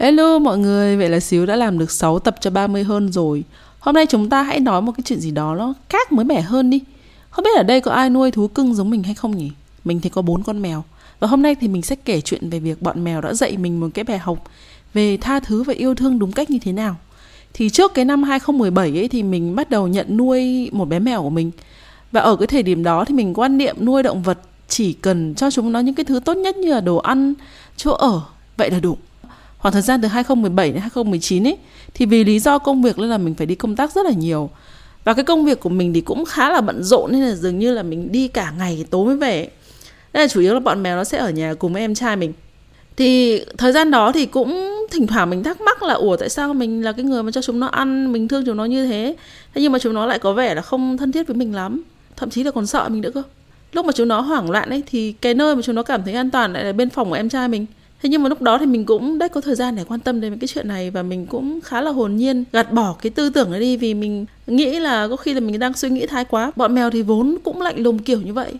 Hello mọi người, vậy là Xíu đã làm được 6 tập cho 30 hơn rồi. Hôm nay chúng ta hãy nói một cái chuyện gì đó nó khác mới mẻ hơn đi. Không biết ở đây có ai nuôi thú cưng giống mình hay không nhỉ? Mình thì có bốn con mèo. Và hôm nay thì mình sẽ kể chuyện về việc bọn mèo đã dạy mình một cái bài học về tha thứ và yêu thương đúng cách như thế nào. Thì trước cái năm 2017 ấy thì mình bắt đầu nhận nuôi một bé mèo của mình. Và ở cái thời điểm đó thì mình quan niệm nuôi động vật chỉ cần cho chúng nó những cái thứ tốt nhất như là đồ ăn, chỗ ở, vậy là đủ khoảng thời gian từ 2017 đến 2019 ấy thì vì lý do công việc nên là mình phải đi công tác rất là nhiều. Và cái công việc của mình thì cũng khá là bận rộn, nên là dường như là mình đi cả ngày tối mới về. Đây là chủ yếu là bọn mèo nó sẽ ở nhà cùng với em trai mình. Thì thời gian đó thì cũng thỉnh thoảng mình thắc mắc là, ủa, tại sao mình là cái người mà cho chúng nó ăn, mình thương chúng nó như thế? Thế nhưng mà chúng nó lại có vẻ là không thân thiết với mình lắm. Thậm chí là còn sợ mình nữa cơ. Lúc mà chúng nó hoảng loạn ấy, thì cái nơi mà chúng nó cảm thấy an toàn lại là bên phòng của em trai mình thế nhưng mà lúc đó thì mình cũng đã có thời gian để quan tâm đến cái chuyện này và mình cũng khá là hồn nhiên, gạt bỏ cái tư tưởng ấy đi vì mình nghĩ là có khi là mình đang suy nghĩ thái quá bọn mèo thì vốn cũng lạnh lùng kiểu như vậy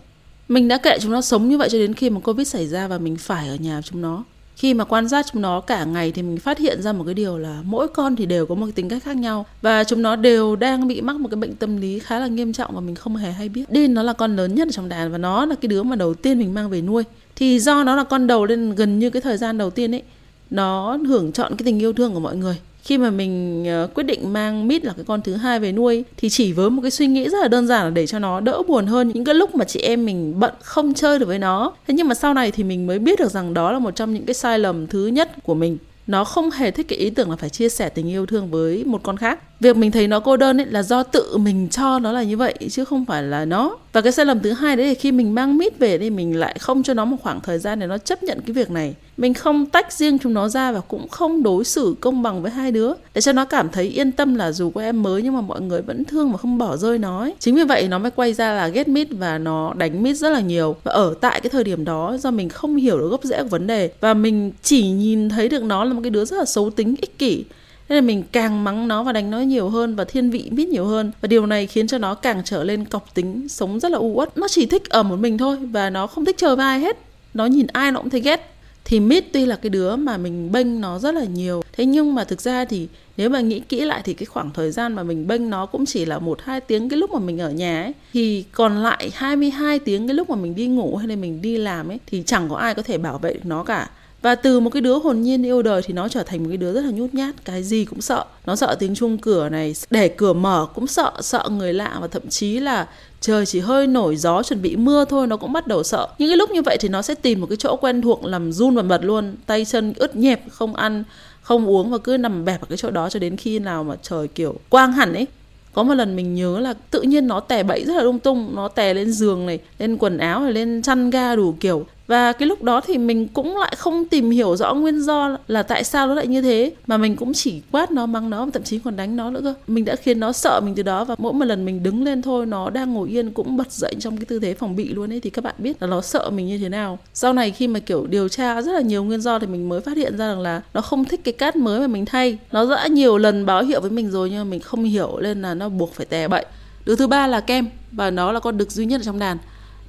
mình đã kệ chúng nó sống như vậy cho đến khi mà covid xảy ra và mình phải ở nhà chúng nó khi mà quan sát chúng nó cả ngày thì mình phát hiện ra một cái điều là mỗi con thì đều có một cái tính cách khác nhau và chúng nó đều đang bị mắc một cái bệnh tâm lý khá là nghiêm trọng và mình không hề hay biết. Đin nó là con lớn nhất ở trong đàn và nó là cái đứa mà đầu tiên mình mang về nuôi. Thì do nó là con đầu nên gần như cái thời gian đầu tiên ấy, nó hưởng chọn cái tình yêu thương của mọi người. Khi mà mình ờ, quyết định mang mít là cái con thứ hai về nuôi thì chỉ với một cái suy nghĩ rất là đơn giản là để cho nó đỡ buồn hơn những cái lúc mà chị em mình bận không chơi được với nó. Thế nhưng mà sau này thì mình mới biết được rằng đó là một trong những cái sai lầm thứ nhất của mình. Nó không hề thích cái ý tưởng là phải chia sẻ tình yêu thương với một con khác việc mình thấy nó cô đơn ấy là do tự mình cho nó là như vậy, chứ không phải là nó. Và cái sai lầm thứ hai đấy là khi mình mang mít về thì mình lại không cho nó một khoảng thời gian để nó chấp nhận cái việc này. Mình không tách riêng chúng nó ra và cũng không đối xử công bằng với hai đứa để cho nó cảm thấy yên tâm là dù có em mới nhưng mà mọi người vẫn thương và không bỏ rơi nó ấy. chính vì vậy nó mới quay ra là ghét mít và nó đánh mít rất là nhiều. Và ở tại cái thời điểm đó do mình không hiểu được gốc rễ của vấn đề và mình chỉ nhìn thấy được nó là một cái đứa rất là xấu tính, ích kỷ nên là mình càng mắng nó và đánh nó nhiều hơn và thiên vị mít nhiều hơn. Và điều này khiến cho nó càng trở lên cọc tính, sống rất là u uất. Nó chỉ thích ở một mình thôi và nó không thích chơi với ai hết. Nó nhìn ai nó cũng thấy ghét. Thì mít tuy là cái đứa mà mình bênh nó rất là nhiều. Thế nhưng mà thực ra thì nếu mà nghĩ kỹ lại thì cái khoảng thời gian mà mình bênh nó cũng chỉ là một, hai tiếng cái lúc mà mình ở nhà ấy. Thì còn lại 22 tiếng cái lúc mà mình đi ngủ hay là mình đi làm ấy, thì chẳng có ai có thể bảo vệ được nó cả và từ một cái đứa hồn nhiên yêu đời thì nó trở thành một cái đứa rất là nhút nhát, cái gì cũng sợ. Nó sợ tiếng chuông cửa này, để cửa mở cũng sợ sợ người lạ và thậm chí là trời chỉ hơi nổi gió, chuẩn bị mưa thôi, nó cũng bắt đầu sợ. Những cái lúc như vậy thì nó sẽ tìm một cái chỗ quen thuộc làm run và mật luôn, tay chân ướt nhẹp, không ăn, không uống và cứ nằm bẹp ở cái chỗ đó cho đến khi nào mà trời, kiểu, quang hẳn ấy. Có một lần mình nhớ là tự nhiên nó tè bẫy rất là lung tung, nó tè lên giường này, lên quần áo này, lên chăn ga đủ kiểu và cái lúc đó thì mình cũng lại không tìm hiểu rõ nguyên do là tại sao nó lại như thế, mà mình cũng chỉ quát nó, mắng nó, thậm chí còn đánh nó nữa cơ. Mình đã khiến nó sợ mình từ đó và mỗi một lần mình đứng lên thôi, nó đang ngồi yên cũng bật dậy trong cái tư thế phòng bị luôn ấy, thì các bạn biết là nó sợ mình như thế nào. Sau này khi mà, kiểu, điều tra rất là nhiều nguyên do thì mình mới phát hiện ra rằng là nó không thích cái cát mới mà mình thay. Nó đã nhiều lần báo hiệu với mình rồi nhưng mà mình không hiểu nên là nó buộc phải tè bậy. Đứa thứ ba là kem và nó là con đực duy nhất ở trong đàn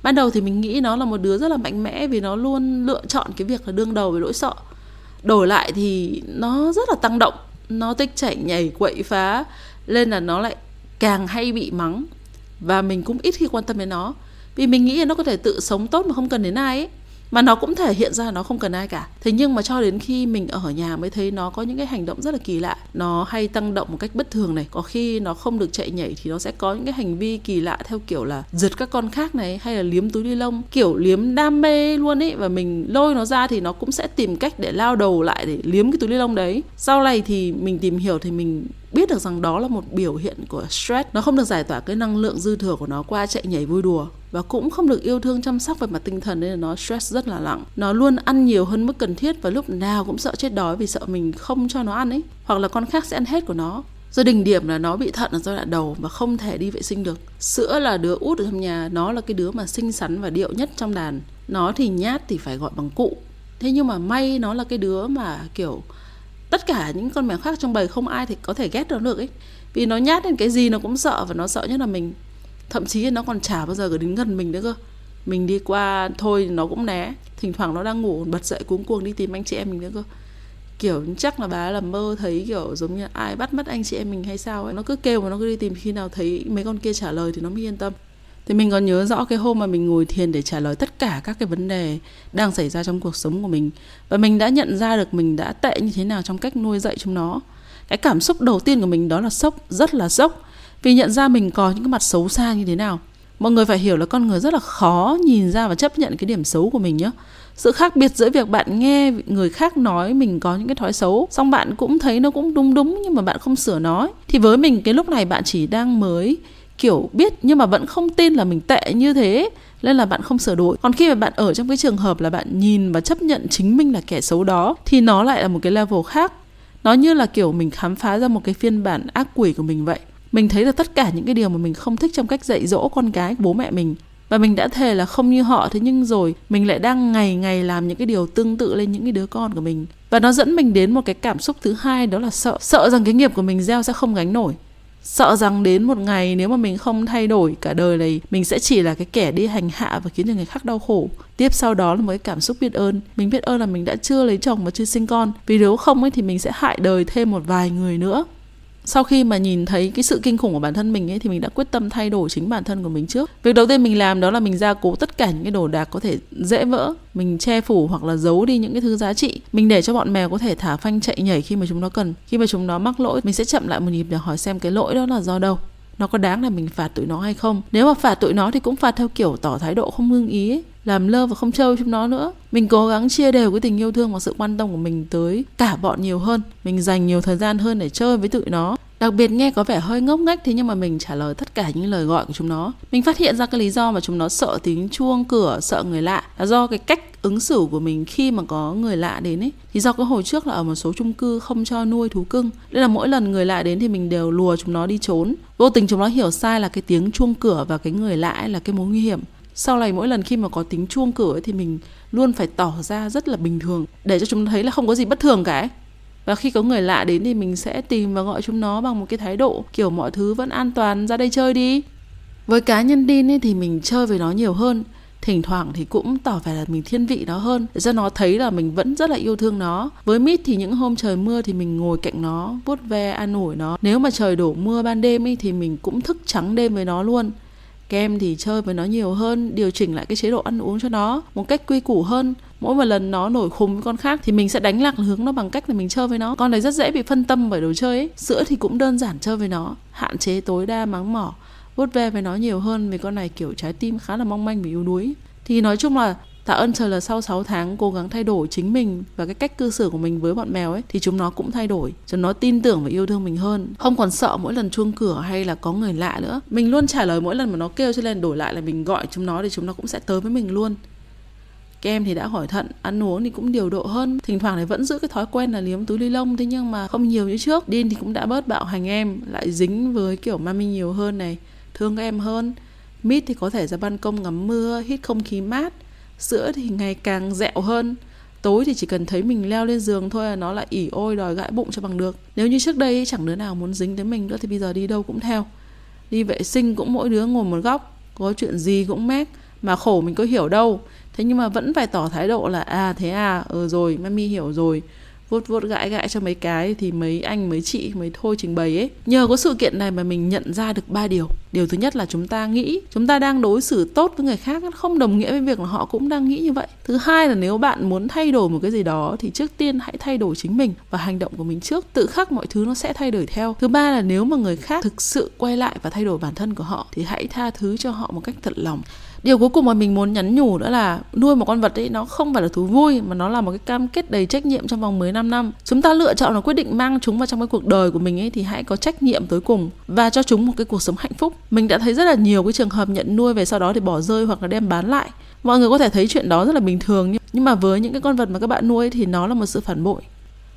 ban đầu thì mình nghĩ nó là một đứa rất là mạnh mẽ vì nó luôn lựa chọn cái việc là đương đầu với nỗi sợ. Đổi lại thì nó rất là tăng động, nó thích chạy nhảy, quậy phá, nên là nó lại càng hay bị mắng. Và mình cũng ít khi quan tâm đến nó, vì mình nghĩ là nó có thể tự sống tốt mà không cần đến ai ấy mà nó cũng thể hiện ra nó không cần ai cả. Thế nhưng mà cho đến khi mình ở nhà mới thấy nó có những cái hành động rất là kỳ lạ. Nó hay tăng động một cách bất thường này. Có khi nó không được chạy nhảy thì nó sẽ có những cái hành vi kỳ lạ theo kiểu là giật các con khác này, hay là liếm túi ni lông. Kiểu liếm đam mê luôn ấy và mình lôi nó ra thì nó cũng sẽ tìm cách để lao đầu lại để liếm cái túi ni lông đấy. Sau này thì mình tìm hiểu thì mình biết được rằng đó là một biểu hiện của stress. Nó không được giải tỏa cái năng lượng dư thừa của nó qua chạy nhảy vui đùa và cũng không được yêu thương chăm sóc về mặt tinh thần nên là nó stress rất là nặng. Nó luôn ăn nhiều hơn mức cần thiết và lúc nào cũng sợ chết đói vì sợ mình không cho nó ăn ấy, hoặc là con khác sẽ ăn hết của nó. Do đỉnh điểm là nó bị thận ở giai đoạn đầu và không thể đi vệ sinh được. Sữa là đứa út ở trong nhà, nó là cái đứa mà xinh xắn và điệu nhất trong đàn. Nó thì nhát thì phải gọi bằng cụ. Thế nhưng mà may nó là cái đứa mà, kiểu tất cả những con mèo khác trong bầy không ai thì có thể ghét nó được ấy. Vì nó nhát đến cái gì nó cũng sợ và nó sợ nhất là mình. Thậm chí nó còn chả bao giờ gửi đến gần mình nữa cơ. Mình đi qua thôi nó cũng né. Thỉnh thoảng nó đang ngủ, bật dậy cuống cuồng đi tìm anh chị em mình nữa cơ. Kiểu chắc là bà là mơ thấy kiểu giống như ai bắt mất anh chị em mình hay sao ấy. Nó cứ kêu mà nó cứ đi tìm, khi nào thấy mấy con kia trả lời thì nó mới yên tâm thì mình còn nhớ rõ cái hôm mà mình ngồi thiền để trả lời tất cả các cái vấn đề đang xảy ra trong cuộc sống của mình. Và mình đã nhận ra được mình đã tệ như thế nào trong cách nuôi dạy chúng nó. Cái cảm xúc đầu tiên của mình đó là sốc, rất là sốc. Vì nhận ra mình có những cái mặt xấu xa như thế nào. Mọi người phải hiểu là con người rất là khó nhìn ra và chấp nhận cái điểm xấu của mình nhé sự khác biệt giữa việc bạn nghe người khác nói mình có những cái thói xấu, xong bạn cũng thấy nó cũng đúng đúng nhưng mà bạn không sửa nó thì với mình cái lúc này bạn chỉ đang mới kiểu biết nhưng mà vẫn không tin là mình tệ như thế, nên là bạn không sửa đổi. Còn khi mà bạn ở trong cái trường hợp là bạn nhìn và chấp nhận chính mình là kẻ xấu đó, thì nó lại là một cái level khác. Nó như là kiểu mình khám phá ra một cái phiên bản ác quỷ của mình vậy. Mình thấy được tất cả những cái điều mà mình không thích trong cách dạy dỗ con cái của bố mẹ mình, và mình đã thề là không như họ, thế nhưng rồi mình lại đang ngày ngày làm những cái điều tương tự lên những cái đứa con của mình. Và nó dẫn mình đến một cái cảm xúc thứ hai, đó là sợ. Sợ rằng cái nghiệp của mình gieo sẽ không gánh nổi sợ rằng đến một ngày nếu mà mình không thay đổi cả đời này, mình sẽ chỉ là cái kẻ đi hành hạ và khiến cho người khác đau khổ. Tiếp sau đó là một cái cảm xúc biết ơn. Mình biết ơn là mình đã chưa lấy chồng và chưa sinh con. Vì nếu không ấy thì mình sẽ hại đời thêm một vài người nữa sau khi mà nhìn thấy cái sự kinh khủng của bản thân mình ấy, thì mình đã quyết tâm thay đổi chính bản thân của mình trước. Việc đầu tiên mình làm đó là mình gia cố tất cả những cái đồ đạc có thể dễ vỡ, mình che phủ hoặc là giấu đi những cái thứ giá trị. Mình để cho bọn mèo có thể thả phanh chạy nhảy khi mà chúng nó cần. Khi mà chúng nó mắc lỗi, mình sẽ chậm lại một nhịp để hỏi xem cái lỗi đó là do đâu. Nó có đáng là mình phạt tụi nó hay không? Nếu mà phạt tụi nó thì cũng phạt theo kiểu tỏ thái độ không ưng ý ấy làm lơ và không trêu chúng nó nữa. Mình cố gắng chia đều cái tình yêu thương và sự quan tâm của mình tới cả bọn nhiều hơn. Mình dành nhiều thời gian hơn để chơi với tụi nó. Đặc biệt nghe có vẻ hơi ngốc nghếch thế nhưng mà mình trả lời tất cả những lời gọi của chúng nó. Mình phát hiện ra cái lý do mà chúng nó sợ tiếng chuông cửa, sợ người lạ là do cái cách ứng xử của mình khi mà có người lạ đến ấy. Thì do cái hồi trước là ở một số chung cư không cho nuôi thú cưng, nên là mỗi lần người lạ đến thì mình đều lùa chúng nó đi trốn. Vô tình chúng nó hiểu sai là cái tiếng chuông cửa và cái người lạ ấy là cái mối nguy hiểm sau này mỗi lần khi mà có tiếng chuông cửa ấy, thì mình luôn phải tỏ ra rất là bình thường để cho chúng thấy là không có gì bất thường cả ấy. và khi có người lạ đến thì mình sẽ tìm và gọi chúng nó bằng một cái thái độ kiểu mọi thứ vẫn an toàn ra đây chơi đi. Với cá nhân Dean ấy thì mình chơi với nó nhiều hơn thỉnh thoảng thì cũng tỏ vẻ là mình thiên vị nó hơn để cho nó thấy là mình vẫn rất là yêu thương nó. Với mít thì những hôm trời mưa thì mình ngồi cạnh nó vuốt ve an ủi nó. Nếu mà trời đổ mưa ban đêm ấy thì mình cũng thức trắng đêm với nó luôn kem thì chơi với nó nhiều hơn, điều chỉnh lại cái chế độ ăn uống cho nó một cách quy củ hơn. Mỗi một lần nó nổi khùng với con khác thì mình sẽ đánh lạc hướng nó bằng cách là mình chơi với nó. Con này rất dễ bị phân tâm bởi đồ chơi ấy. Sữa thì cũng đơn giản chơi với nó, hạn chế tối đa mắng mỏ, vuốt ve với nó nhiều hơn vì con này kiểu trái tim khá là mong manh và yếu đuối. Thì nói chung là Tạ ơn trời là sau 6 tháng cố gắng thay đổi chính mình và cái cách cư xử của mình với bọn mèo ấy thì chúng nó cũng thay đổi. Chúng nó tin tưởng và yêu thương mình hơn. Không còn sợ mỗi lần chuông cửa hay là có người lạ nữa. Mình luôn trả lời mỗi lần mà nó kêu cho lên đổi lại là mình gọi chúng nó thì chúng nó cũng sẽ tới với mình luôn. Kem thì đã hỏi thận, ăn uống thì cũng điều độ hơn Thỉnh thoảng thì vẫn giữ cái thói quen là liếm túi ly lông Thế nhưng mà không nhiều như trước din thì cũng đã bớt bạo hành em Lại dính với kiểu mami nhiều hơn này Thương các em hơn Mít thì có thể ra ban công ngắm mưa Hít không khí mát sữa thì ngày càng dẹo hơn. Tối thì chỉ cần thấy mình leo lên giường thôi là nó lại ỉ ôi đòi gãi bụng cho bằng được. Nếu như trước đây chẳng đứa nào muốn dính tới mình nữa thì bây giờ đi đâu cũng theo. Đi vệ sinh cũng mỗi đứa ngồi một góc, có chuyện gì cũng mép mà khổ mình có hiểu đâu. Thế nhưng mà vẫn phải tỏ thái độ là à thế à ờ rồi mami hiểu rồi. Vuốt vuốt gãi gãi cho mấy cái thì mấy anh, mấy chị mới thôi trình bày ấy. Nhờ có sự kiện này mà mình nhận ra được ba điều điều thứ nhất là chúng ta nghĩ, chúng ta đang đối xử tốt với người khác, không đồng nghĩa với việc là họ cũng đang nghĩ như vậy. Thứ hai là nếu bạn muốn thay đổi một cái gì đó thì trước tiên hãy thay đổi chính mình và hành động của mình trước. Tự khắc mọi thứ nó sẽ thay đổi theo. Thứ ba là nếu mà người khác thực sự quay lại và thay đổi bản thân của họ thì hãy tha thứ cho họ một cách thật lòng điều cuối cùng mà mình muốn nhắn nhủ nữa là nuôi một con vật ấy, nó không phải là thú vui, mà nó là một cái cam kết đầy trách nhiệm trong vòng 15 năm. Chúng ta lựa chọn là quyết định mang chúng vào trong cái cuộc đời của mình ấy, thì hãy có trách nhiệm tới cùng và cho chúng một cái cuộc sống hạnh phúc. Mình đã thấy rất là nhiều cái trường hợp nhận nuôi về sau đó thì bỏ rơi hoặc là đem bán lại. Mọi người có thể thấy chuyện đó rất là bình thường nhưng mà với những cái con vật mà các bạn nuôi thì nó là một sự phản bội.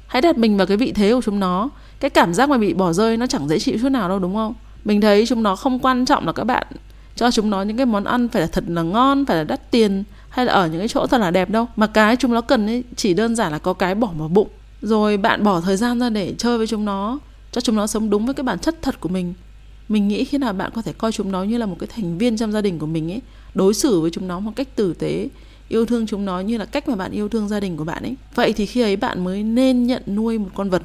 Hãy đặt mình vào cái vị thế của chúng nó. Cái cảm giác mà bị bỏ rơi nó chẳng dễ chịu chút nào đâu, đúng không? Mình thấy chúng nó không quan trọng là các bạn cho chúng nó những cái món ăn phải là thật là ngon, phải là đắt tiền, hay là ở những cái chỗ thật là đẹp đâu. Mà cái chúng nó cần ấy, chỉ đơn giản là có cái bỏ vào bụng, rồi bạn bỏ thời gian ra để chơi với chúng nó, cho chúng nó sống đúng với cái bản chất thật của mình. Mình nghĩ khi nào bạn có thể coi chúng nó như là một cái thành viên trong gia đình của mình ấy, đối xử với chúng nó một cách tử tế, yêu thương chúng nó như là cách mà bạn yêu thương gia đình của bạn ấy. Vậy thì khi ấy bạn mới nên nhận nuôi một con vật.